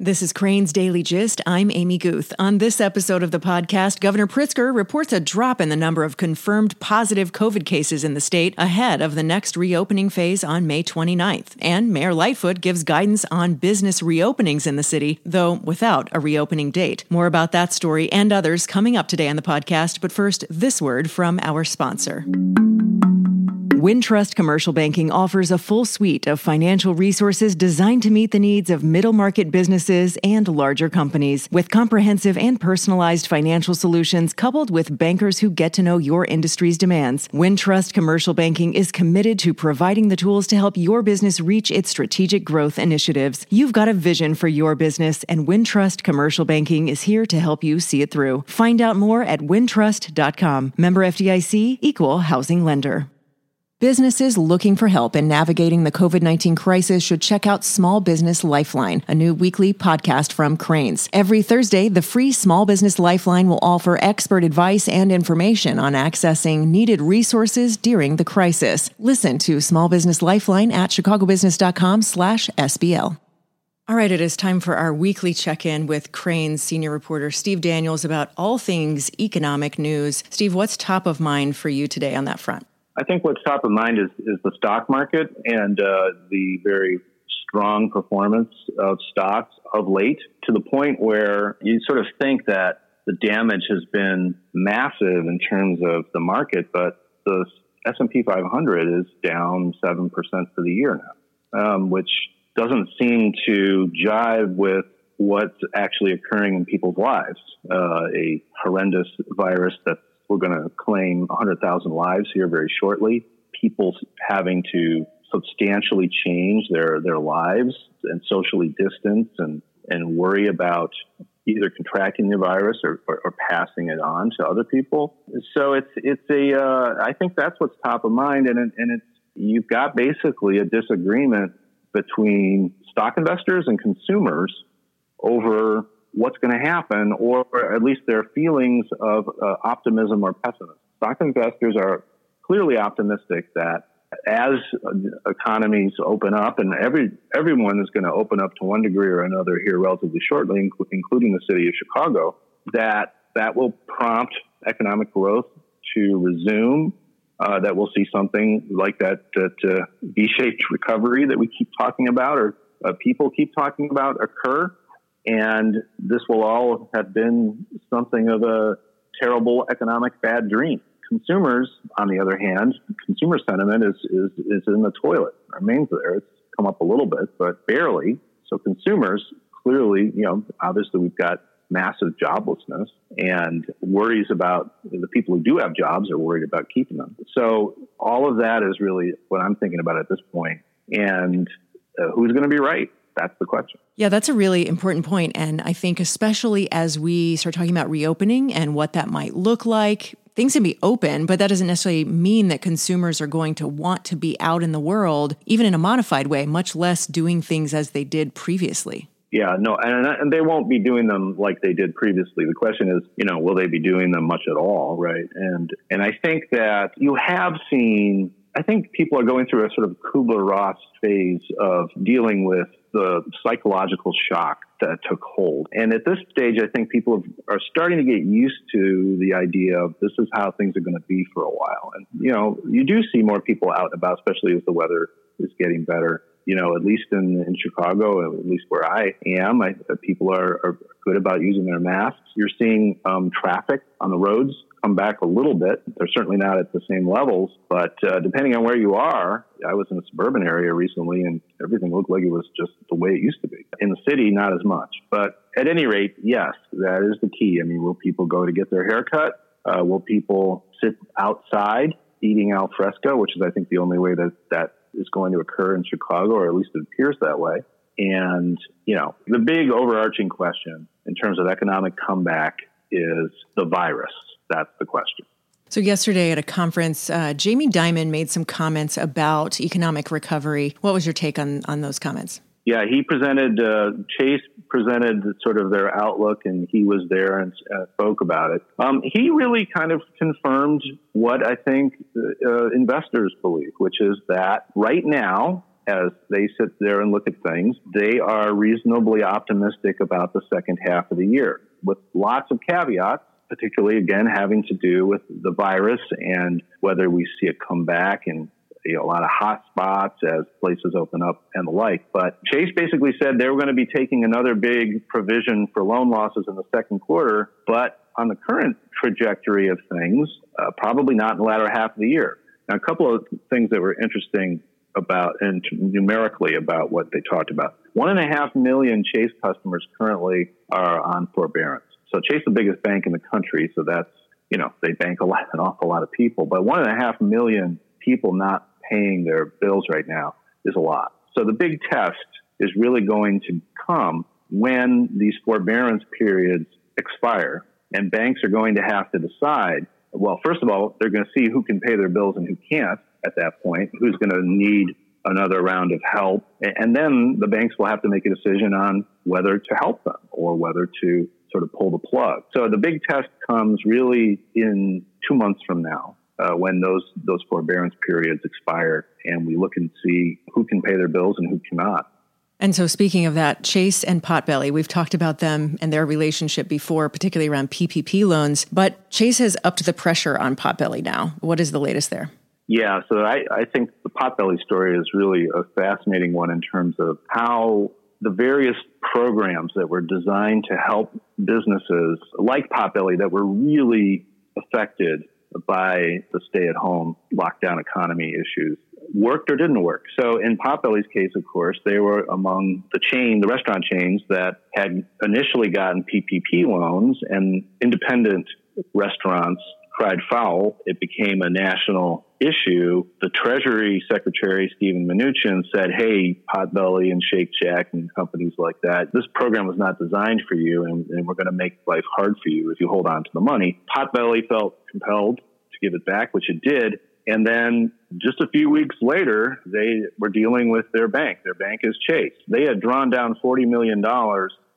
This is Crain's Daily Gist. I'm Amy Guth. On this episode of the podcast, Governor Pritzker reports a drop in the number of confirmed positive COVID cases in the state ahead of the next reopening phase on May 29th. And Mayor Lightfoot gives guidance on business reopenings in the city, though without a reopening date. More about that story and others coming up today on the podcast. But first, this word from our sponsor. Wintrust Commercial Banking offers a full suite of financial resources designed to meet the needs of middle market businesses and larger companies. With comprehensive and personalized financial solutions coupled with bankers who get to know your industry's demands, Wintrust Commercial Banking is committed to providing the tools to help your business reach its strategic growth initiatives. You've got a vision for your business, and Wintrust Commercial Banking is here to help you see it through. Find out more at wintrust.com. Member FDIC, equal housing lender. Businesses looking for help in navigating the COVID 19 crisis should check out Small Business Lifeline, a new weekly podcast from Crain's. Every Thursday, the free Small Business Lifeline will offer expert advice and information on accessing needed resources during the crisis. Listen to Small Business Lifeline at chicagobusiness.com slash SBL. All right, it is time for our weekly check in with Crain's senior reporter Steve Daniels about all things economic news. Steve, what's top of mind for you today on that front? I think what's top of mind is, is the stock market and uh, the very strong performance of stocks of late to the point where you sort of think that the damage has been massive in terms of the market, but the S&P 500 is down 7% for the year now, um, which doesn't seem to jive with what's actually occurring in people's lives. Uh, a horrendous virus that's we're going to claim 100,000 lives here very shortly. People having to substantially change their, their lives and socially distance and, and worry about either contracting the virus or, or, or, passing it on to other people. So it's it's a uh, I think that's what's top of mind, and it, and it's you've got basically a disagreement between stock investors and consumers over what's going to happen, or at least their feelings of uh, optimism or pessimism. Stock investors are clearly optimistic that as economies open up, and every everyone is going to open up to one degree or another here relatively shortly, including the city of Chicago, that that will prompt economic growth to resume. Uh, that we'll see something like that, that uh, V-shaped recovery that we keep talking about, or uh, people keep talking about, occur. And this will all have been something of a terrible economic bad dream. Consumers, on the other hand, consumer sentiment is, is, is in the toilet, remains there. It's come up a little bit, but barely. So consumers clearly, you know, obviously we've got massive joblessness and worries about the people who do have jobs are worried about keeping them. So all of that is really what I'm thinking about at this point. And uh, who's going to be right? That's the question. Yeah, that's a really important point. And I think, especially as we start talking about reopening and what that might look like, things can be open, but that doesn't necessarily mean that consumers are going to want to be out in the world, even in a modified way, much less doing things as they did previously. Yeah, no, and, and they won't be doing them like they did previously. The question is, you know, will they be doing them much at all, right? And and I think that you have seen I think people are going through a sort of Kubler Ross phase of dealing with the psychological shock that took hold. And at this stage, I think people are starting to get used to the idea of this is how things are going to be for a while. And, you know, you do see more people out and about, especially as the weather is getting better. You know, at least in, in Chicago, at least where I am, I, people are, are good about using their masks. You're seeing um, traffic on the roads come back a little bit. They're certainly not at the same levels, but uh, depending on where you are, I was in a suburban area recently and everything looked like it was just the way it used to be. In the city, not as much. But at any rate, yes, that is the key. I mean, will people go to get their hair cut? Uh, will people sit outside eating al fresco, which is, I think, the only way that that is going to occur in Chicago, or at least it appears that way. And, you know, the big overarching question in terms of economic comeback is the virus that's the question. So, yesterday at a conference, uh, Jamie Dimon made some comments about economic recovery. What was your take on, on those comments? Yeah, he presented, uh, Chase presented sort of their outlook, and he was there and uh, spoke about it. Um, he really kind of confirmed what I think uh, investors believe, which is that right now, as they sit there and look at things, they are reasonably optimistic about the second half of the year with lots of caveats, particularly again having to do with the virus and whether we see it come back and you know, a lot of hot spots as places open up and the like. But Chase basically said they were going to be taking another big provision for loan losses in the second quarter, but on the current trajectory of things, uh, probably not in the latter half of the year. Now, a couple of things that were interesting about and numerically about what they talked about. One and a half million Chase customers currently are on forbearance. So Chase the biggest bank in the country, so that's you know they bank a lot, an awful lot of people. But one and a half million people not paying their bills right now is a lot. So the big test is really going to come when these forbearance periods expire, and banks are going to have to decide. Well, first of all, they're going to see who can pay their bills and who can't at that point, who's going to need another round of help. And then the banks will have to make a decision on whether to help them or whether to sort of pull the plug. So the big test comes really in two months from now. Uh, when those those forbearance periods expire, and we look and see who can pay their bills and who cannot. And so, speaking of that, Chase and Potbelly, we've talked about them and their relationship before, particularly around PPP loans. But Chase has upped the pressure on Potbelly now. What is the latest there? Yeah, so I, I think the Potbelly story is really a fascinating one in terms of how the various programs that were designed to help businesses like Potbelly that were really affected by the stay at home lockdown economy issues worked or didn't work. So in Potbelly's case, of course, they were among the chain, the restaurant chains that had initially gotten PPP loans and independent restaurants cried foul. It became a national issue. The Treasury Secretary, Steven Mnuchin, said, Hey, Potbelly and Shake Shack and companies like that, this program was not designed for you, and, and we're going to make life hard for you if you hold on to the money. Potbelly felt compelled to give it back, which it did. And then just a few weeks later, they were dealing with their bank. Their bank is Chase. They had drawn down $40 million,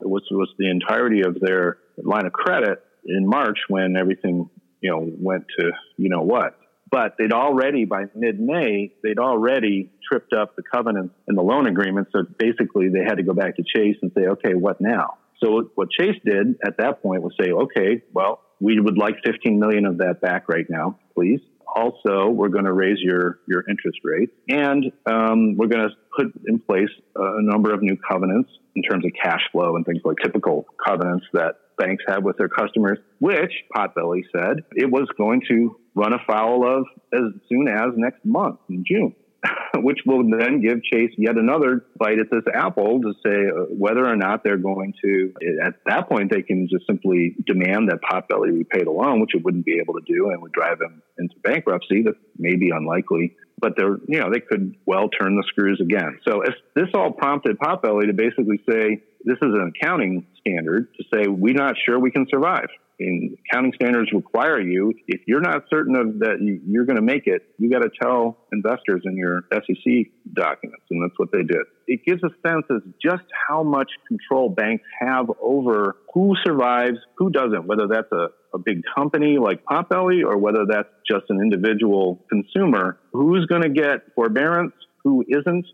which was the entirety of their line of credit in March when everything you know, went to you know what. But they'd already, by mid May, they'd already tripped up the covenants in the loan agreement. So basically, they had to go back to Chase and say, okay, what now? So what Chase did at that point was say, okay, well, we would like 15 million of that back right now, please. Also, we're going to raise your, your interest rate and um, we're going to put in place a number of new covenants in terms of cash flow and things like typical covenants that banks have with their customers, which Potbelly said it was going to run afoul of as soon as next month in June. which will then give Chase yet another bite at this apple to say uh, whether or not they're going to. At that point, they can just simply demand that Potbelly repay the loan, which it wouldn't be able to do, and would drive them into bankruptcy. That may be unlikely, but they're you know they could well turn the screws again. So this all prompted Potbelly to basically say this is an accounting standard to say we're not sure we can survive and accounting standards require you, if you're not certain of that you're going to make it, you got to tell investors in your SEC documents. And that's what they did. It gives a sense of just how much control banks have over who survives, who doesn't, whether that's a, a big company like Potbelly or whether that's just an individual consumer. Who's going to get forbearance? Who isn't?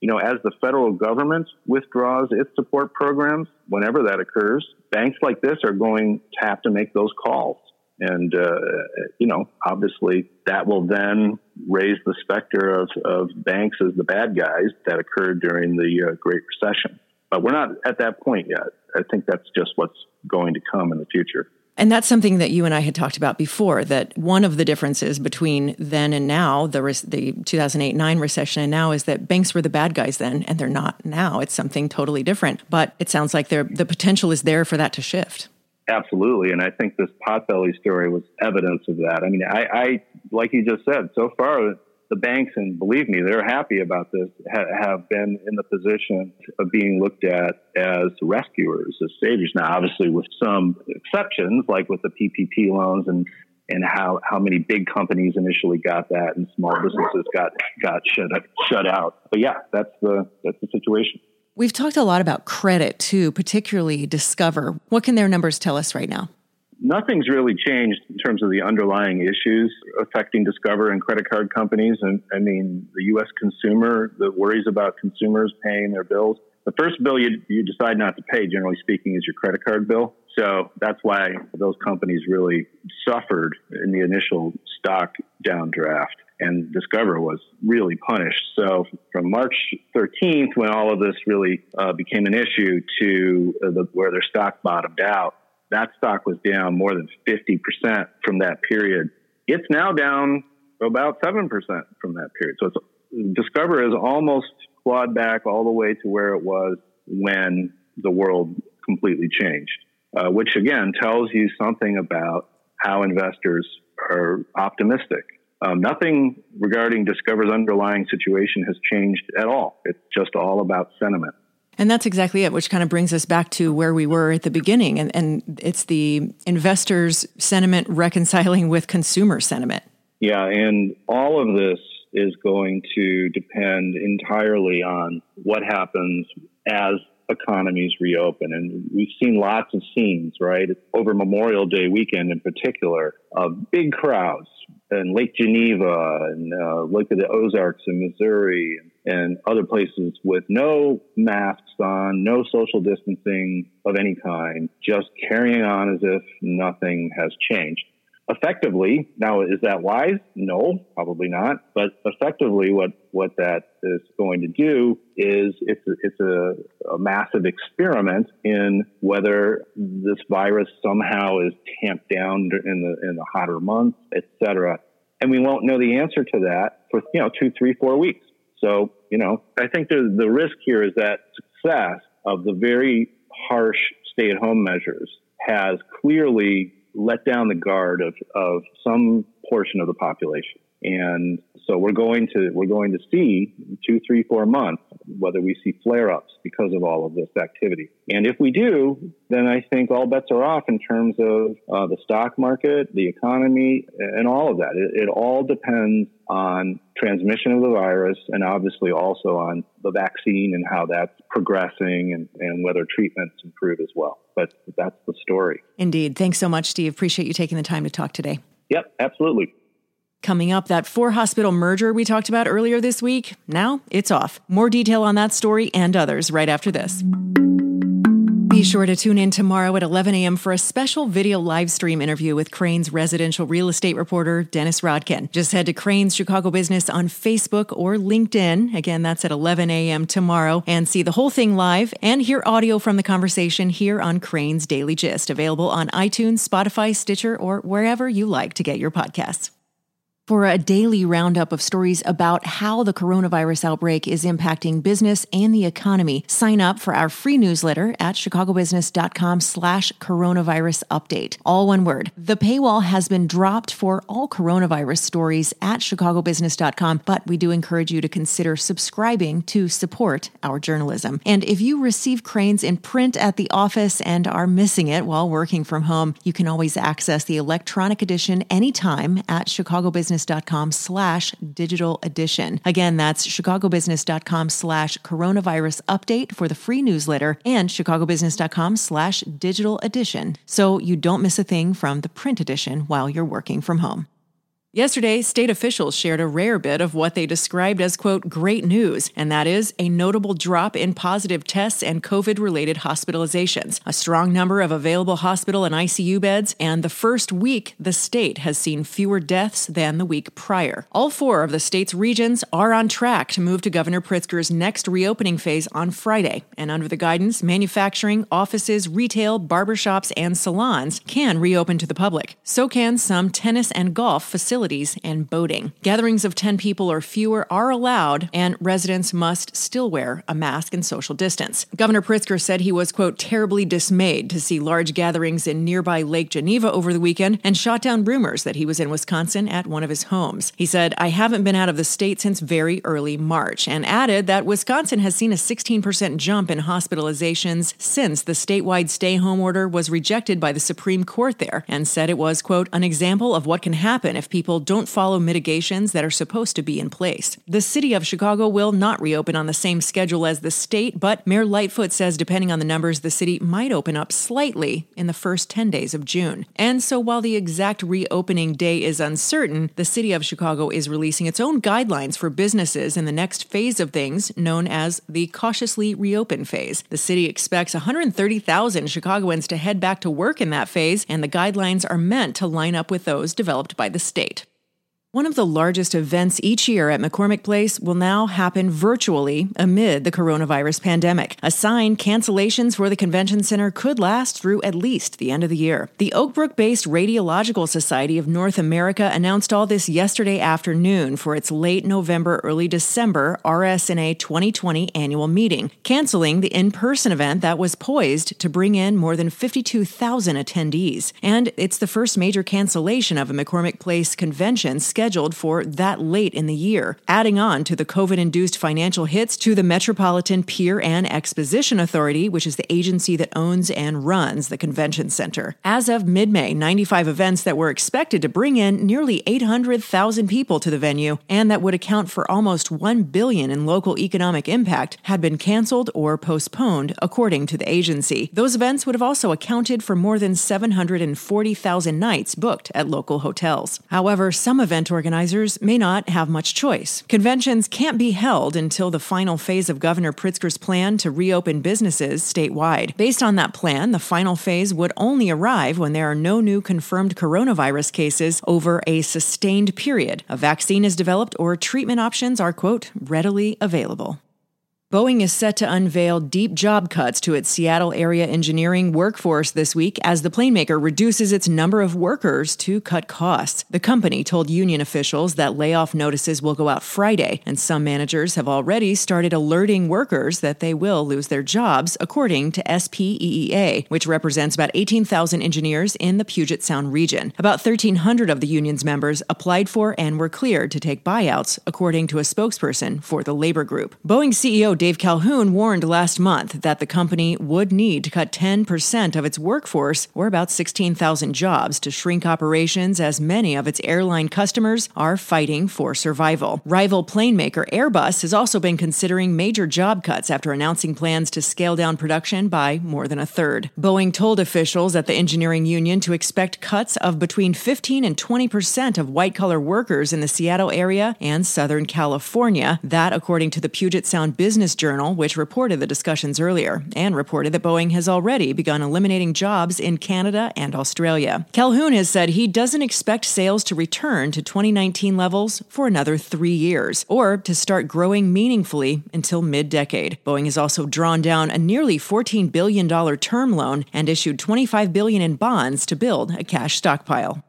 You know, as the federal government withdraws its support programs, whenever that occurs, banks like this are going to have to make those calls. And, uh, you know, obviously that will then raise the specter of, of banks as the bad guys that occurred during the uh, Great Recession. But we're not at that point yet. I think that's just what's going to come in the future. And that's something that you and I had talked about before that one of the differences between then and now, the, the 2008 9 recession and now, is that banks were the bad guys then, and they're not now. It's something totally different. But it sounds like the potential is there for that to shift. Absolutely. And I think this potbelly story was evidence of that. I mean, I, I like you just said, so far, the banks, and believe me, they're happy about this, ha- have been in the position of being looked at as rescuers, as saviors. Now, obviously, with some exceptions, like with the PPP loans and and how, how many big companies initially got that and small businesses got got shut shut out. But yeah, that's the that's the situation. We've talked a lot about credit too, particularly Discover. What can their numbers tell us right now? Nothing's really changed in terms of the underlying issues affecting Discover and credit card companies. And I mean, the U.S. consumer, the worries about consumers paying their bills. The first bill you, you decide not to pay, generally speaking, is your credit card bill. So that's why those companies really suffered in the initial stock downdraft. And Discover was really punished. So from March 13th, when all of this really uh, became an issue, to uh, the, where their stock bottomed out, that stock was down more than 50% from that period. It's now down about 7% from that period. So Discover is almost clawed back all the way to where it was when the world completely changed, uh, which again tells you something about how investors are optimistic. Um, nothing regarding Discover's underlying situation has changed at all. It's just all about sentiment. And that's exactly it, which kind of brings us back to where we were at the beginning. And, and it's the investors' sentiment reconciling with consumer sentiment. Yeah, and all of this is going to depend entirely on what happens as economies reopen. And we've seen lots of scenes, right? Over Memorial Day weekend in particular, of big crowds in Lake Geneva and uh, Lake of the Ozarks in Missouri and other places with no masks on, no social distancing of any kind, just carrying on as if nothing has changed effectively, now is that wise? No, probably not. But effectively, what what that is going to do is it's a, it's a, a massive experiment in whether this virus somehow is tamped down in the in the hotter months, et cetera. And we won't know the answer to that for you know two, three, four weeks. So you know, I think the the risk here is that success of the very harsh stay-at-home measures has clearly let down the guard of, of some portion of the population. And so we're going to we're going to see two, three, four months whether we see flare ups because of all of this activity. And if we do, then I think all bets are off in terms of uh, the stock market, the economy, and all of that. It, it all depends on transmission of the virus and obviously also on the vaccine and how that's progressing and, and whether treatments improve as well. But that's the story. Indeed. Thanks so much, Steve. Appreciate you taking the time to talk today. Yep, absolutely. Coming up, that four hospital merger we talked about earlier this week. Now it's off. More detail on that story and others right after this. Be sure to tune in tomorrow at 11 a.m. for a special video live stream interview with Crain's residential real estate reporter, Dennis Rodkin. Just head to Crain's Chicago Business on Facebook or LinkedIn. Again, that's at 11 a.m. tomorrow and see the whole thing live and hear audio from the conversation here on Crain's Daily Gist, available on iTunes, Spotify, Stitcher, or wherever you like to get your podcasts. For a daily roundup of stories about how the coronavirus outbreak is impacting business and the economy, sign up for our free newsletter at chicagobusiness.com slash coronavirus update. All one word. The paywall has been dropped for all coronavirus stories at chicagobusiness.com, but we do encourage you to consider subscribing to support our journalism. And if you receive Crain's in print at the office and are missing it while working from home, you can always access the electronic edition anytime at chicagobusiness chicagobusiness.com slash digital edition. Again, that's chicagobusiness.com slash coronavirus update for the free newsletter and chicagobusiness.com slash digital edition so you don't miss a thing from the print edition while you're working from home. Yesterday, state officials shared a rare bit of what they described as, quote, great news, and that is a notable drop in positive tests and COVID related hospitalizations, a strong number of available hospital and ICU beds, and the first week the state has seen fewer deaths than the week prior. All four of the state's regions are on track to move to Governor Pritzker's next reopening phase on Friday, and under the guidance, manufacturing, offices, retail, barbershops, and salons can reopen to the public. So can some tennis and golf facilities facilities and boating. Gatherings of 10 people or fewer are allowed, and residents must still wear a mask and social distance. Governor Pritzker said he was, quote, terribly dismayed to see large gatherings in nearby Lake Geneva over the weekend and shot down rumors that he was in Wisconsin at one of his homes. He said, I haven't been out of the state since very early March, and added that Wisconsin has seen a 16% jump in hospitalizations since the statewide stay home order was rejected by the Supreme Court there, and said it was, quote, an example of what can happen if people people don't follow mitigations that are supposed to be in place. The city of Chicago will not reopen on the same schedule as the state, but Mayor Lightfoot says depending on the numbers, the city might open up slightly in the first 10 days of June. And so while the exact reopening day is uncertain, the city of Chicago is releasing its own guidelines for businesses in the next phase of things known as the cautiously reopen phase. The city expects 130,000 Chicagoans to head back to work in that phase, and the guidelines are meant to line up with those developed by the state. One of the largest events each year at McCormick Place will now happen virtually amid the coronavirus pandemic. A sign cancellations for the convention center could last through at least the end of the year. The Oak Brook based Radiological Society of North America announced all this yesterday afternoon for its late November, early December RSNA 2020 annual meeting, canceling the in person event that was poised to bring in more than 52,000 attendees. And it's the first major cancellation of a McCormick Place convention scheduled for that late in the year, adding on to the COVID induced financial hits to the Metropolitan Pier and Exposition Authority, which is the agency that owns and runs the convention center. As of mid May, 95 events that were expected to bring in nearly 800,000 people to the venue and that would account for almost 1 billion in local economic impact had been canceled or postponed, according to the agency. Those events would have also accounted for more than 740,000 nights booked at local hotels. However, some event organizers may not have much choice. Conventions can't be held until the final phase of Governor Pritzker's plan to reopen businesses statewide. Based on that plan, the final phase would only arrive when there are no new confirmed coronavirus cases over a sustained period. A vaccine is developed or treatment options are, quote, readily available. Boeing is set to unveil deep job cuts to its Seattle area engineering workforce this week as the planemaker reduces its number of workers to cut costs. The company told union officials that layoff notices will go out Friday, and some managers have already started alerting workers that they will lose their jobs, according to SPEEA, which represents about 18,000 engineers in the Puget Sound region. About 1,300 of the union's members applied for and were cleared to take buyouts, according to a spokesperson for the labor group. Boeing CEO Dave Calhoun warned last month that the company would need to cut 10% of its workforce, or about 16,000 jobs, to shrink operations as many of its airline customers are fighting for survival. Rival plane maker Airbus has also been considering major job cuts after announcing plans to scale down production by more than a third. Boeing told officials at the engineering union to expect cuts of between 15 and 20% of white collar workers in the Seattle area and Southern California. That, according to the Puget Sound Business Journal, which reported the discussions earlier, and reported that Boeing has already begun eliminating jobs in Canada and Australia. Calhoun has said he doesn't expect sales to return to 2019 levels for another three years, or to start growing meaningfully until mid decade. Boeing has also drawn down a nearly $14 billion term loan and issued 25 billion in bonds to build a cash stockpile.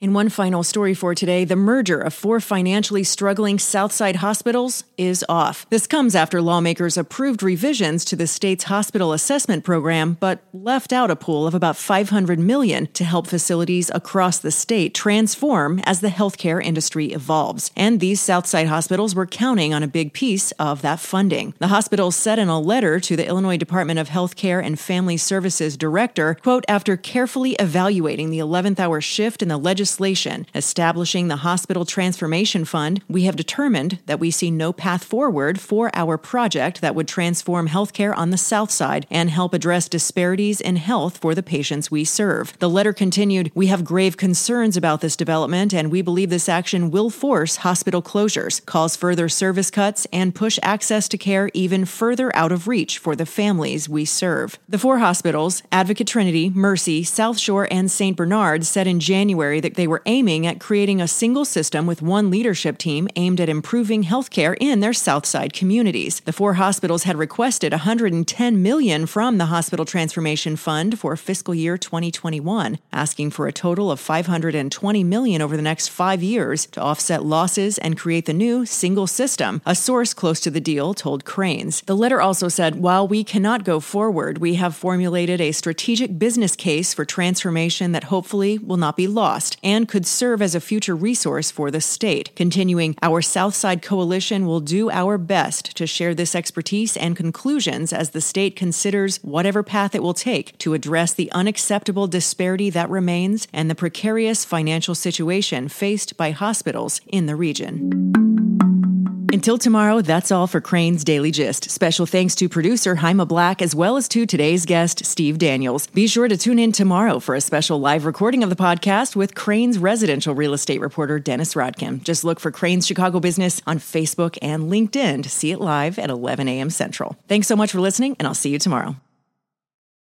In one final story for today, the merger of four financially struggling Southside hospitals is off. This comes after lawmakers approved revisions to the state's hospital assessment program, but left out a pool of about 500 million to help facilities across the state transform as the healthcare industry evolves. And these Southside hospitals were counting on a big piece of that funding. The hospitals said in a letter to the Illinois Department of Healthcare and Family Services director, quote, after carefully evaluating the 11th hour shift in the legislation legislation establishing the Hospital Transformation Fund, we have determined that we see no path forward for our project that would transform healthcare on the South Side and help address disparities in health for the patients we serve. The letter continued We have grave concerns about this development, and we believe this action will force hospital closures, cause further service cuts, and push access to care even further out of reach for the families we serve. The four hospitals, Advocate Trinity, Mercy, South Shore, and St. Bernard, said in January that they were aiming at creating a single system with one leadership team aimed at improving healthcare in their Southside communities. The four hospitals had requested 110 million from the Hospital Transformation Fund for fiscal year 2021, asking for a total of 520 million over the next 5 years to offset losses and create the new single system. A source close to the deal told Crain's. The letter also said, "While we cannot go forward, we have formulated a strategic business case for transformation that hopefully will not be lost." And could serve as a future resource for the state. Continuing, our Southside Coalition will do our best to share this expertise and conclusions as the state considers whatever path it will take to address the unacceptable disparity that remains and the precarious financial situation faced by hospitals in the region. Until tomorrow, that's all for Crain's Daily Gist. Special thanks to producer Haima Black as well as to today's guest, Steve Daniels. Be sure to tune in tomorrow for a special live recording of the podcast with Crain's residential real estate reporter, Dennis Rodkin. Just look for Crain's Chicago Business on Facebook and LinkedIn to see it live at 11 a.m. Central. Thanks so much for listening, and I'll see you tomorrow.